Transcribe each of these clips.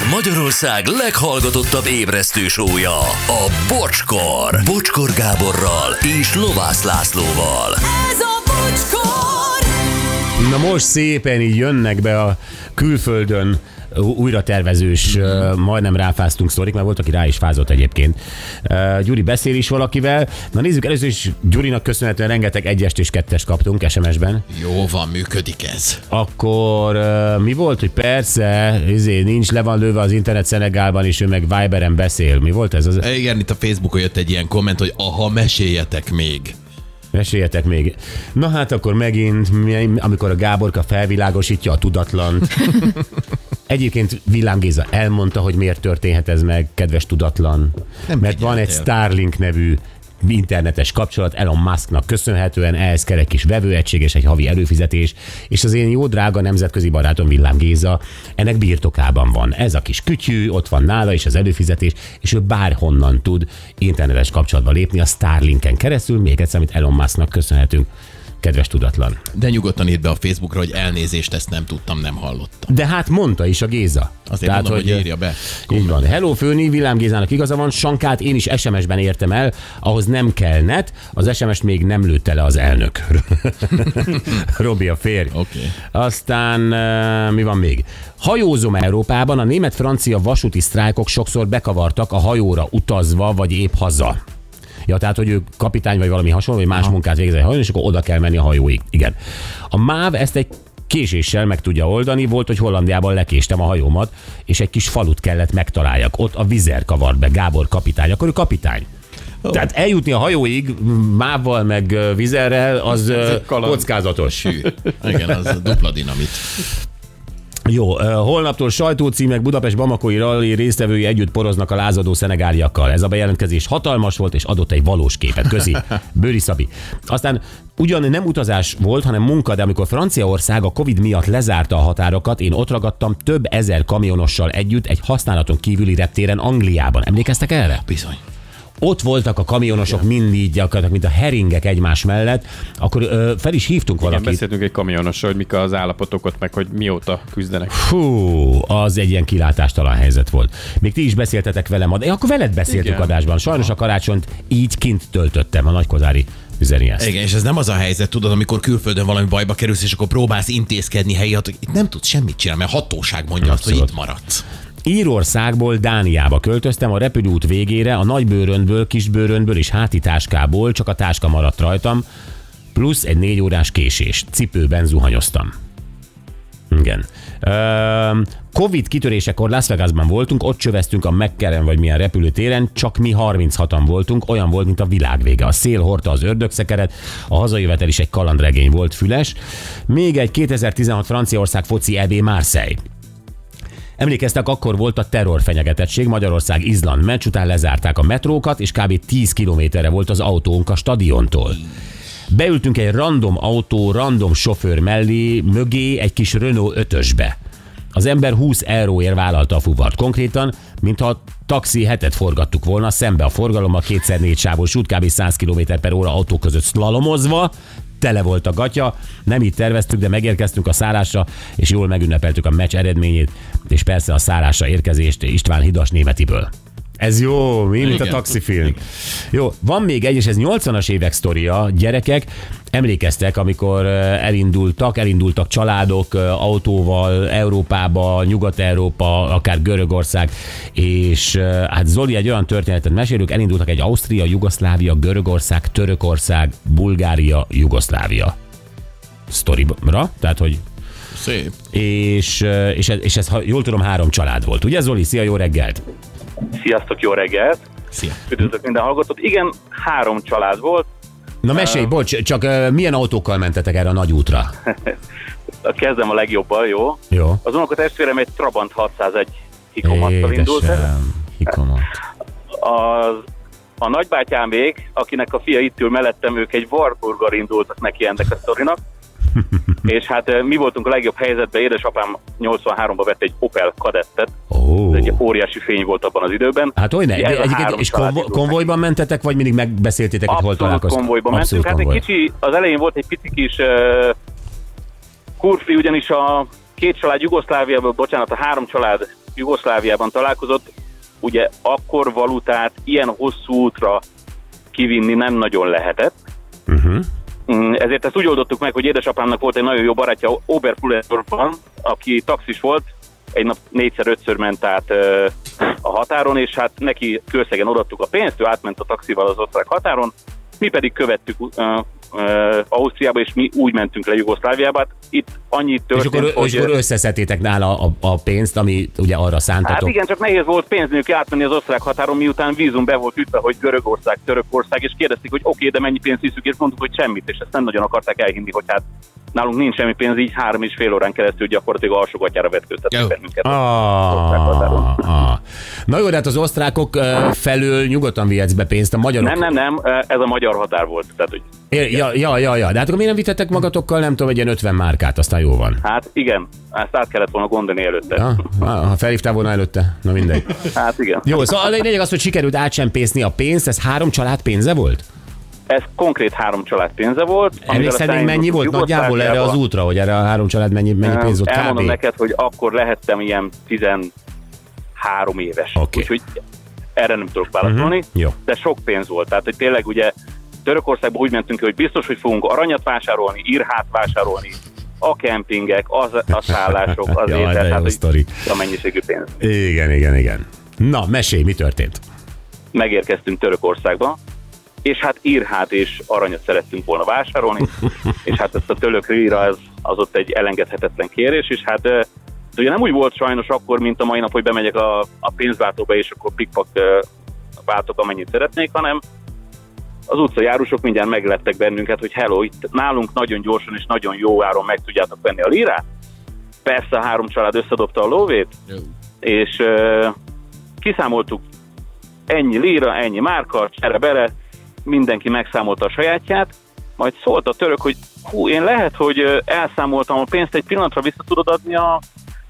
Ez Magyarország leghallgatottabb ébresztő sója, a Bocskor. Bocskor Gáborral és Lovász Lászlóval. Ez a bocskor! Na most szépen így jönnek be a külföldön újra tervezős, uh, majdnem ráfáztunk sztorik, mert volt, aki rá is fázott egyébként. Gyuri beszél is valakivel. Na nézzük, először is Gyurinak köszönhetően rengeteg egyest és kettest kaptunk SMS-ben. Jó van, működik ez. Akkor mi volt, hogy persze, izé, nincs, le van lőve az internet Szenegálban, és ő meg Viberen beszél. Mi volt ez? Az... Igen, itt a Facebookon jött egy ilyen komment, hogy aha, meséljetek még. Meséljetek még. Na hát akkor megint, mi- amikor a Gáborka felvilágosítja a tudatlan. Egyébként Villám Géza elmondta, hogy miért történhet ez meg, kedves tudatlan. Nem Mert van egy. Starlink nevű internetes kapcsolat Elon Musknak köszönhetően ehhez kell egy kis vevőegység és egy havi előfizetés, és az én jó drága nemzetközi barátom Villám Géza ennek birtokában van. Ez a kis kütyű, ott van nála is az előfizetés, és ő bárhonnan tud internetes kapcsolatba lépni a Starlinken keresztül, még egyszer, amit Elon Musknak köszönhetünk, kedves tudatlan. De nyugodtan írd be a Facebookra, hogy elnézést, ezt nem tudtam, nem hallottam. De hát mondta is a Géza. Azért mondom, hogy írja be. Így van. Hello Főni, Villám Gézának igaza van, Sankát én is SMS-ben értem el, ahhoz nem kell net, az SMS-t még nem lőtte le az elnök. Robi a férj. Oké. Aztán mi van még? Hajózom Európában, a német-francia vasúti sztrájkok sokszor bekavartak a hajóra utazva, vagy épp haza. Ja, tehát, hogy ő kapitány vagy valami hasonló, vagy más Aha. munkát végez egy hajón, és akkor oda kell menni a hajóig. Igen. A MÁV ezt egy késéssel meg tudja oldani. Volt, hogy Hollandiában lekéstem a hajómat, és egy kis falut kellett megtaláljak. Ott a vizer kavart be, Gábor kapitány. Akkor ő kapitány. Oh. Tehát eljutni a hajóig mávval meg vizerrel, az kockázatos. Hű. Igen, az dupla dinamit. Jó, holnaptól sajtócímek Budapest Bamakói rally résztvevői együtt poroznak a lázadó szenegáliakkal. Ez a bejelentkezés hatalmas volt, és adott egy valós képet. Közi, Bőri Szabi. Aztán ugyan nem utazás volt, hanem munka, de amikor Franciaország a Covid miatt lezárta a határokat, én ott ragadtam több ezer kamionossal együtt egy használaton kívüli reptéren Angliában. Emlékeztek erre? Bizony. Ott voltak a kamionosok mindig gyakorlatilag, mint a heringek egymás mellett, akkor ö, fel is hívtunk Igen, valakit. beszéltünk egy kamionosról, hogy mik az állapotok ott, meg hogy mióta küzdenek. Fú, az egy ilyen kilátástalan helyzet volt. Még ti is beszéltetek velem, de akkor veled beszéltük Igen. adásban. Sajnos a karácsonyt így kint töltöttem a nagykozári üzeni ezt. Igen, és ez nem az a helyzet, tudod, amikor külföldön valami bajba kerülsz, és akkor próbálsz intézkedni helyi hatók. Itt nem tudsz semmit csinálni, mert hatóság mondja azt, hogy itt maradsz. Írországból Dániába költöztem, a repülőút végére a nagybőröndből, kisbőröndből és hátitáskából csak a táska maradt rajtam, plusz egy négy órás késés. Cipőben zuhanyoztam. Igen. Covid kitörésekor Las Vegasban voltunk, ott csöveztünk a McCarran vagy milyen repülőtéren, csak mi 36-an voltunk, olyan volt, mint a világ vége. A szél hordta az ördögszekeret, a hazajövetel is egy kalandregény volt füles. Még egy 2016 Franciaország foci EB Marseille. Emlékeztek, akkor volt a terrorfenyegetettség, Magyarország Izland meccs után lezárták a metrókat, és kb. 10 kilométerre volt az autónk a stadiontól. Beültünk egy random autó, random sofőr mellé, mögé egy kis Renault 5-ösbe. Az ember 20 euróért vállalta a fuvart. Konkrétan, mintha a taxi hetet forgattuk volna, szembe a forgalommal kétszer négy sávos út, kb. 100 km per óra autó között szlalomozva, tele volt a gatya, nem így terveztük, de megérkeztünk a szállásra, és jól megünnepeltük a meccs eredményét, és persze a szállásra érkezést István Hidas Németiből. Ez jó, mi, mint a taxifilm. Jó, van még egy, és ez 80-as évek sztoria, gyerekek, emlékeztek, amikor elindultak, elindultak családok autóval Európába, Nyugat-Európa, akár Görögország, és hát Zoli egy olyan történetet mesélünk, elindultak egy Ausztria, Jugoszlávia, Görögország, Törökország, Bulgária, Jugoszlávia sztorira, tehát hogy Szép. és, és, ez, és ez, ha jól tudom, három család volt. Ugye Zoli, szia, jó reggelt! Sziasztok, jó reggelt! Szia. Üdvözlök minden hallgatót. Igen, három család volt. Na mesélj, bocs, csak uh, milyen autókkal mentetek erre a nagy útra? Kezdem a legjobban, jó? Jó. Az unokatestvérem egy Trabant 601 hikomattal indult el. Hikomat. Az, a nagybátyámék, akinek a fia itt ül mellettem, ők egy Warburger indultak neki ennek a sztorinak. és hát mi voltunk a legjobb helyzetben, édesapám 83-ban vett egy Opel kadettet, Ó. ez egy óriási fény volt abban az időben. Hát olyan, a egyébként, és konvo- konvojban mentetek, vagy mindig megbeszéltétek, hogy hol Abszolút találkoztok? konvojba Abszolút mentünk. Hát egy kicsi, az elején volt egy pici kis uh, kurfli, ugyanis a két család Jugoszláviából, bocsánat, a három család Jugoszláviában találkozott, ugye akkor valutát ilyen hosszú útra kivinni nem nagyon lehetett. Uh-huh. Mm, Ezért ezt úgy oldottuk meg, hogy édesapámnak volt egy nagyon jó barátja Oberpullerban, aki taxis volt, egy nap négyszer-ötször ment át ö, a határon, és hát neki kőszegen odaadtuk a pénzt, ő átment a taxival az osztrák határon, mi pedig követtük ö, ö, Ausztriába, és mi úgy mentünk le Jugoszláviába. Hát itt annyi És történt, akkor, hogy... és akkor összeszedtétek nála a, a pénzt, ami ugye arra Hát szántatok. igen, csak nehéz volt pénznék átmenni az osztrák határon, miután vízum be volt ütve, hogy Görögország, Törökország, és kérdezték, hogy oké, de mennyi pénzt hiszük, és mondtuk, hogy semmit, és ezt nem nagyon akarták elhinni, hogy hát nálunk nincs semmi pénz, így három és fél órán keresztül gyakorlatilag alsógatjára vetköztettek. Jó. bennünket. Ah, ah. Na jó, de hát az osztrákok ö, felől nyugodtan vihetsz be pénzt, a magyarok... Nem, nem, nem, ez a magyar határ volt. Tehát, hogy, Ja, ja, ja, ja, de hát akkor miért nem vittetek magatokkal, nem tudom, egy ilyen 50 márkát, aztán jó van. hát igen, ezt át kellett volna gondolni előtte. Ja, ha felhívtál volna előtte, na mindegy. Hát igen. Jó, szóval a lényeg az, hogy sikerült átsempészni a pénzt, ez három család pénze volt? Ez konkrét három család pénze volt. Emlékszel még mennyi volt nagyjából erre az útra, hogy erre a három család mennyi, mennyi pénz volt Elmondom kb? neked, hogy akkor lehettem ilyen 13 éves. Oké. Úgyhogy erre nem tudok válaszolni. Jó. De sok pénz volt. Tehát, hogy tényleg ugye Törökországba úgy mentünk ki, hogy biztos, hogy fogunk aranyat vásárolni, írhát vásárolni, a kempingek, az, a szállások, az Jaj, étel, de tehát hogy a mennyiségű pénz. Igen, igen, igen. Na, mesélj, mi történt? Megérkeztünk Törökországba, és hát írhát és aranyat szerettünk volna vásárolni, és hát ezt a török líra, az, az ott egy elengedhetetlen kérés, és hát eh, ugye nem úgy volt sajnos akkor, mint a mai nap, hogy bemegyek a, a pénzváltóba, és akkor pikpak váltok, amennyit szeretnék, hanem az utcajárusok mindjárt meglettek bennünket, hogy hello, itt nálunk nagyon gyorsan és nagyon jó áron meg tudjátok venni a lírát. Persze a három család összedobta a lóvét, és uh, kiszámoltuk ennyi líra, ennyi márka, csere-bere, mindenki megszámolta a sajátját, majd szólt a török, hogy hú, én lehet, hogy elszámoltam a pénzt, egy pillanatra vissza tudod adni a,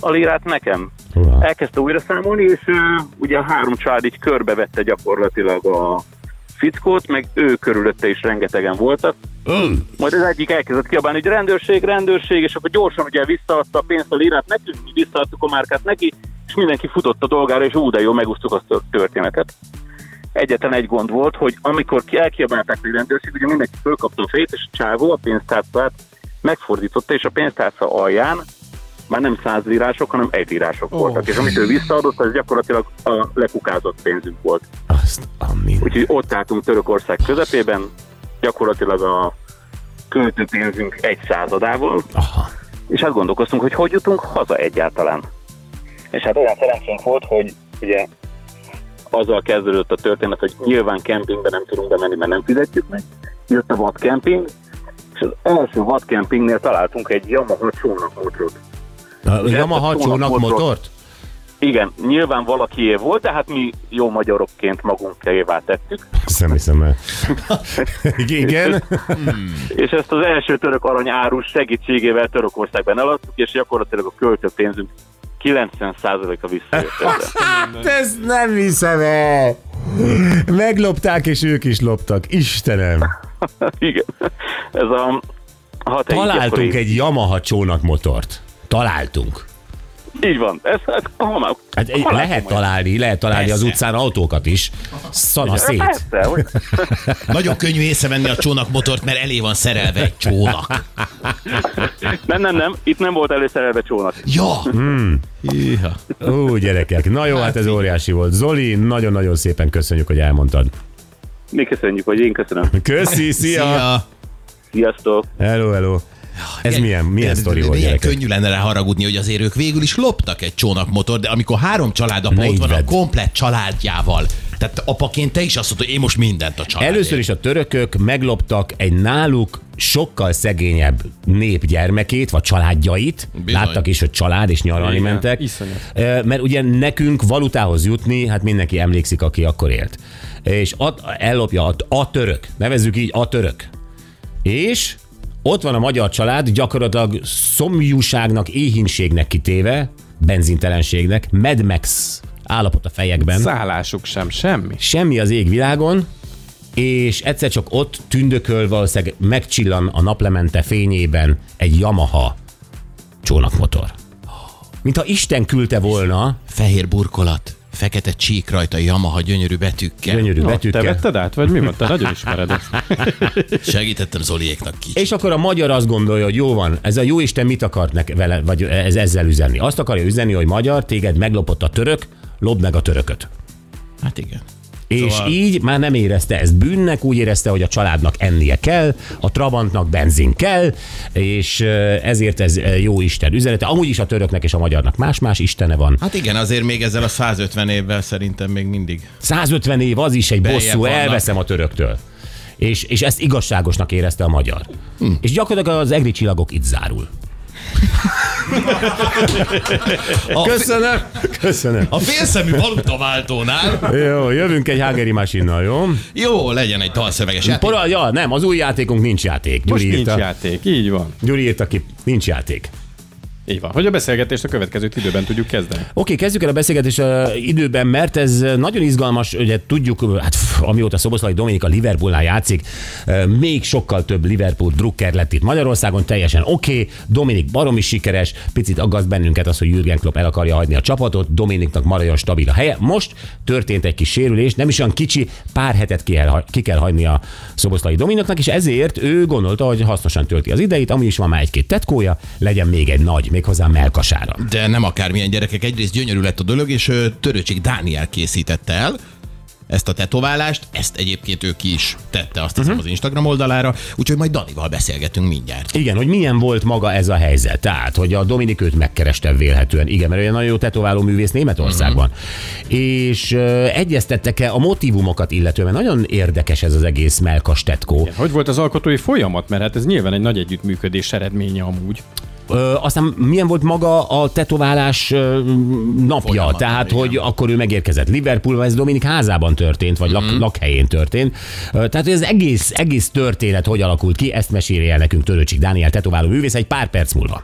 a lírát nekem. Hurrá. Elkezdte újra számolni, és ö, ugye a három család így körbevette gyakorlatilag a fickót, meg ő körülötte is rengetegen voltak. Majd az egyik elkezdett kiabálni, hogy rendőrség, rendőrség, és akkor gyorsan ugye visszaadta a pénzt a lírát nekünk, mi visszaadtuk a márkát neki, és mindenki futott a dolgára, és ú, de jó, megúsztuk azt a történetet. Egyetlen egy gond volt, hogy amikor ki- elkiabálták a rendőrség, ugye mindenki fölkapta a fejét, és a csávó a pénztárcát megfordította, és a pénztárca alján már nem száz lírások, hanem egy lírások oh. voltak. És amit ő visszaadott, az gyakorlatilag a lekukázott pénzünk volt. Azt a. Úgyhogy ott álltunk Törökország közepében, gyakorlatilag a költőpénzünk egy századával, Aha. és hát gondolkoztunk, hogy hogy jutunk haza egyáltalán. És hát olyan szerencsénk volt, hogy ugye azzal kezdődött a történet, hogy nyilván kempingbe nem tudunk bemenni, mert nem fizetjük meg. Jött a vadkemping, és az első vadkempingnél találtunk egy Yamaha csónakmotrot. Yamaha csónak motort? Igen, nyilván valakié volt, de hát mi jó magyarokként magunkévá tettük. Hiszem, hiszem el. Igen. És ezt az első török arany árus segítségével Törökországban eladtuk, és gyakorlatilag a költőpénzünk 90%-a visszajött. Hát ezt nem hiszem el. Meglopták, és ők is loptak. Istenem. Igen. Ez a hat Találtunk egy Yamaha csónakmotort. Találtunk. Így van. Ez, ez hamar. Hát egy, halál lehet komoly. találni, lehet találni az Persze. utcán autókat is. Szana szét. Persze, hogy... Nagyon könnyű észrevenni a csónakmotort, mert elé van szerelve egy csónak. Nem, nem, nem. Itt nem volt előszerelve csónak. Ja! Iha. Ó, gyerekek. Na jó, hát ez óriási volt. Zoli, nagyon-nagyon szépen köszönjük, hogy elmondtad. Mi köszönjük, hogy én köszönöm. Köszi, szia! Szia! Sziasztok! Hello, hello. Ez milyen, milyen Ez- sztori volt, Milyen gyerekek? könnyű lenne rá haragudni, hogy azért ők végül is loptak egy csónakmotor, de amikor három családapa Ne ott van a vedd. komplett családjával, tehát apaként te is azt mondod, hogy én most mindent a család. Először is a törökök megloptak egy náluk sokkal szegényebb nép gyermekét, vagy családjait. Bizony. Láttak is, hogy család, és nyaralni Igen, mentek. iszonyat. Mert ugye nekünk valutához jutni, hát mindenki emlékszik, aki akkor élt. És a, ellopja a, a török, nevezzük így a török. És ott van a magyar család, gyakorlatilag szomjúságnak, éhínségnek kitéve, benzintelenségnek, Mad Max állapot a fejekben Szállásuk sem, semmi. semmi az égvilágon, és egyszer csak ott tündököl valószínűleg megcsillan a naplemente fényében egy Yamaha csónakmotor. Mintha Isten küldte volna, Fehér burkolat, fekete csík rajta, Yamaha gyönyörű betűkkel. gyönyörű No, te betűkkel. vetted át, vagy mi van? Te nagyon ismered ezt. Segítettem Zoliéknak kicsit. És akkor a magyar azt gondolja, hogy jó van, ez a jó Isten mit akart nek vele, vagy ez, ezzel üzenni? Azt akarja üzenni, hogy magyar, téged meglopott a török, lopd meg a törököt. Hát igen. És Szóval- így már nem érezte ezt bűnnek, úgy érezte, hogy a családnak ennie kell, a Trabantnak benzin kell, és ö, ezért ez ö, jó Isten üzenete. Amúgy is a töröknek és a magyarnak más-más istene van. Hát igen, azért még ezzel a 150 évvel szerintem még mindig. 150 év az is egy Beljebb bosszú, vannak. elveszem a töröktől. És, és ezt igazságosnak érezte a magyar. Hm. És gyakorlatilag az egri csillagok itt zárul. A, Köszönöm. Köszönöm. a félszemű valutaváltónál Jó, jövünk egy Hageri Masinnal, jó? jó, legyen egy dalszöveges játék. Pora, ja, nem, az új játékunk nincs játék. Most Gyuri nincs írta, játék, így van. Gyuri írta ki, nincs játék. Így van. Hogy a beszélgetést a következő időben tudjuk kezdeni. Oké, okay, kezdjük el a beszélgetést uh, időben, mert ez nagyon izgalmas, ugye tudjuk, hát pff, amióta Szoboszlai Dominik a Liverpoolnál játszik, uh, még sokkal több Liverpool drukker lett itt Magyarországon, teljesen oké, okay. Dominik baromi sikeres, picit aggaszt bennünket az, hogy Jürgen Klopp el akarja hagyni a csapatot, Dominiknak maradjon stabil a helye. Most történt egy kis sérülés, nem is olyan kicsi, pár hetet ki, el, ki kell hagyni a Szoboszlai Dominiknak, és ezért ő gondolta, hogy hasznosan tölti az idejét, amúgy is van már egy-két tetkója, legyen még egy nagy, méghozzá melkasára. De nem akármilyen gyerekek, egyrészt gyönyörű lett a dolog, és ö, Törőcsik Dániel készítette el ezt a tetoválást, ezt egyébként ő ki is tette azt hiszem az Instagram oldalára, úgyhogy majd Danival beszélgetünk mindjárt. Igen, hogy milyen volt maga ez a helyzet. Tehát, hogy a Dominik őt megkereste vélhetően. Igen, mert olyan nagyon jó tetováló művész Németországban. Uh-huh. És uh, egyeztettek-e a motivumokat illetően? Mert nagyon érdekes ez az egész melkas tetkó. Hogy volt az alkotói folyamat? Mert hát ez nyilván egy nagy együttműködés eredménye amúgy. Ö, aztán milyen volt maga a tetoválás ö, napja? Folyamat, Tehát, igen. hogy akkor ő megérkezett Liverpoolba, ez Dominik házában történt, vagy lak, lakhelyén történt. Ö, Tehát, hogy ez egész, egész történet hogy alakult ki, ezt mesélje el nekünk Törőcsik Dániel tetováló művész egy pár perc múlva.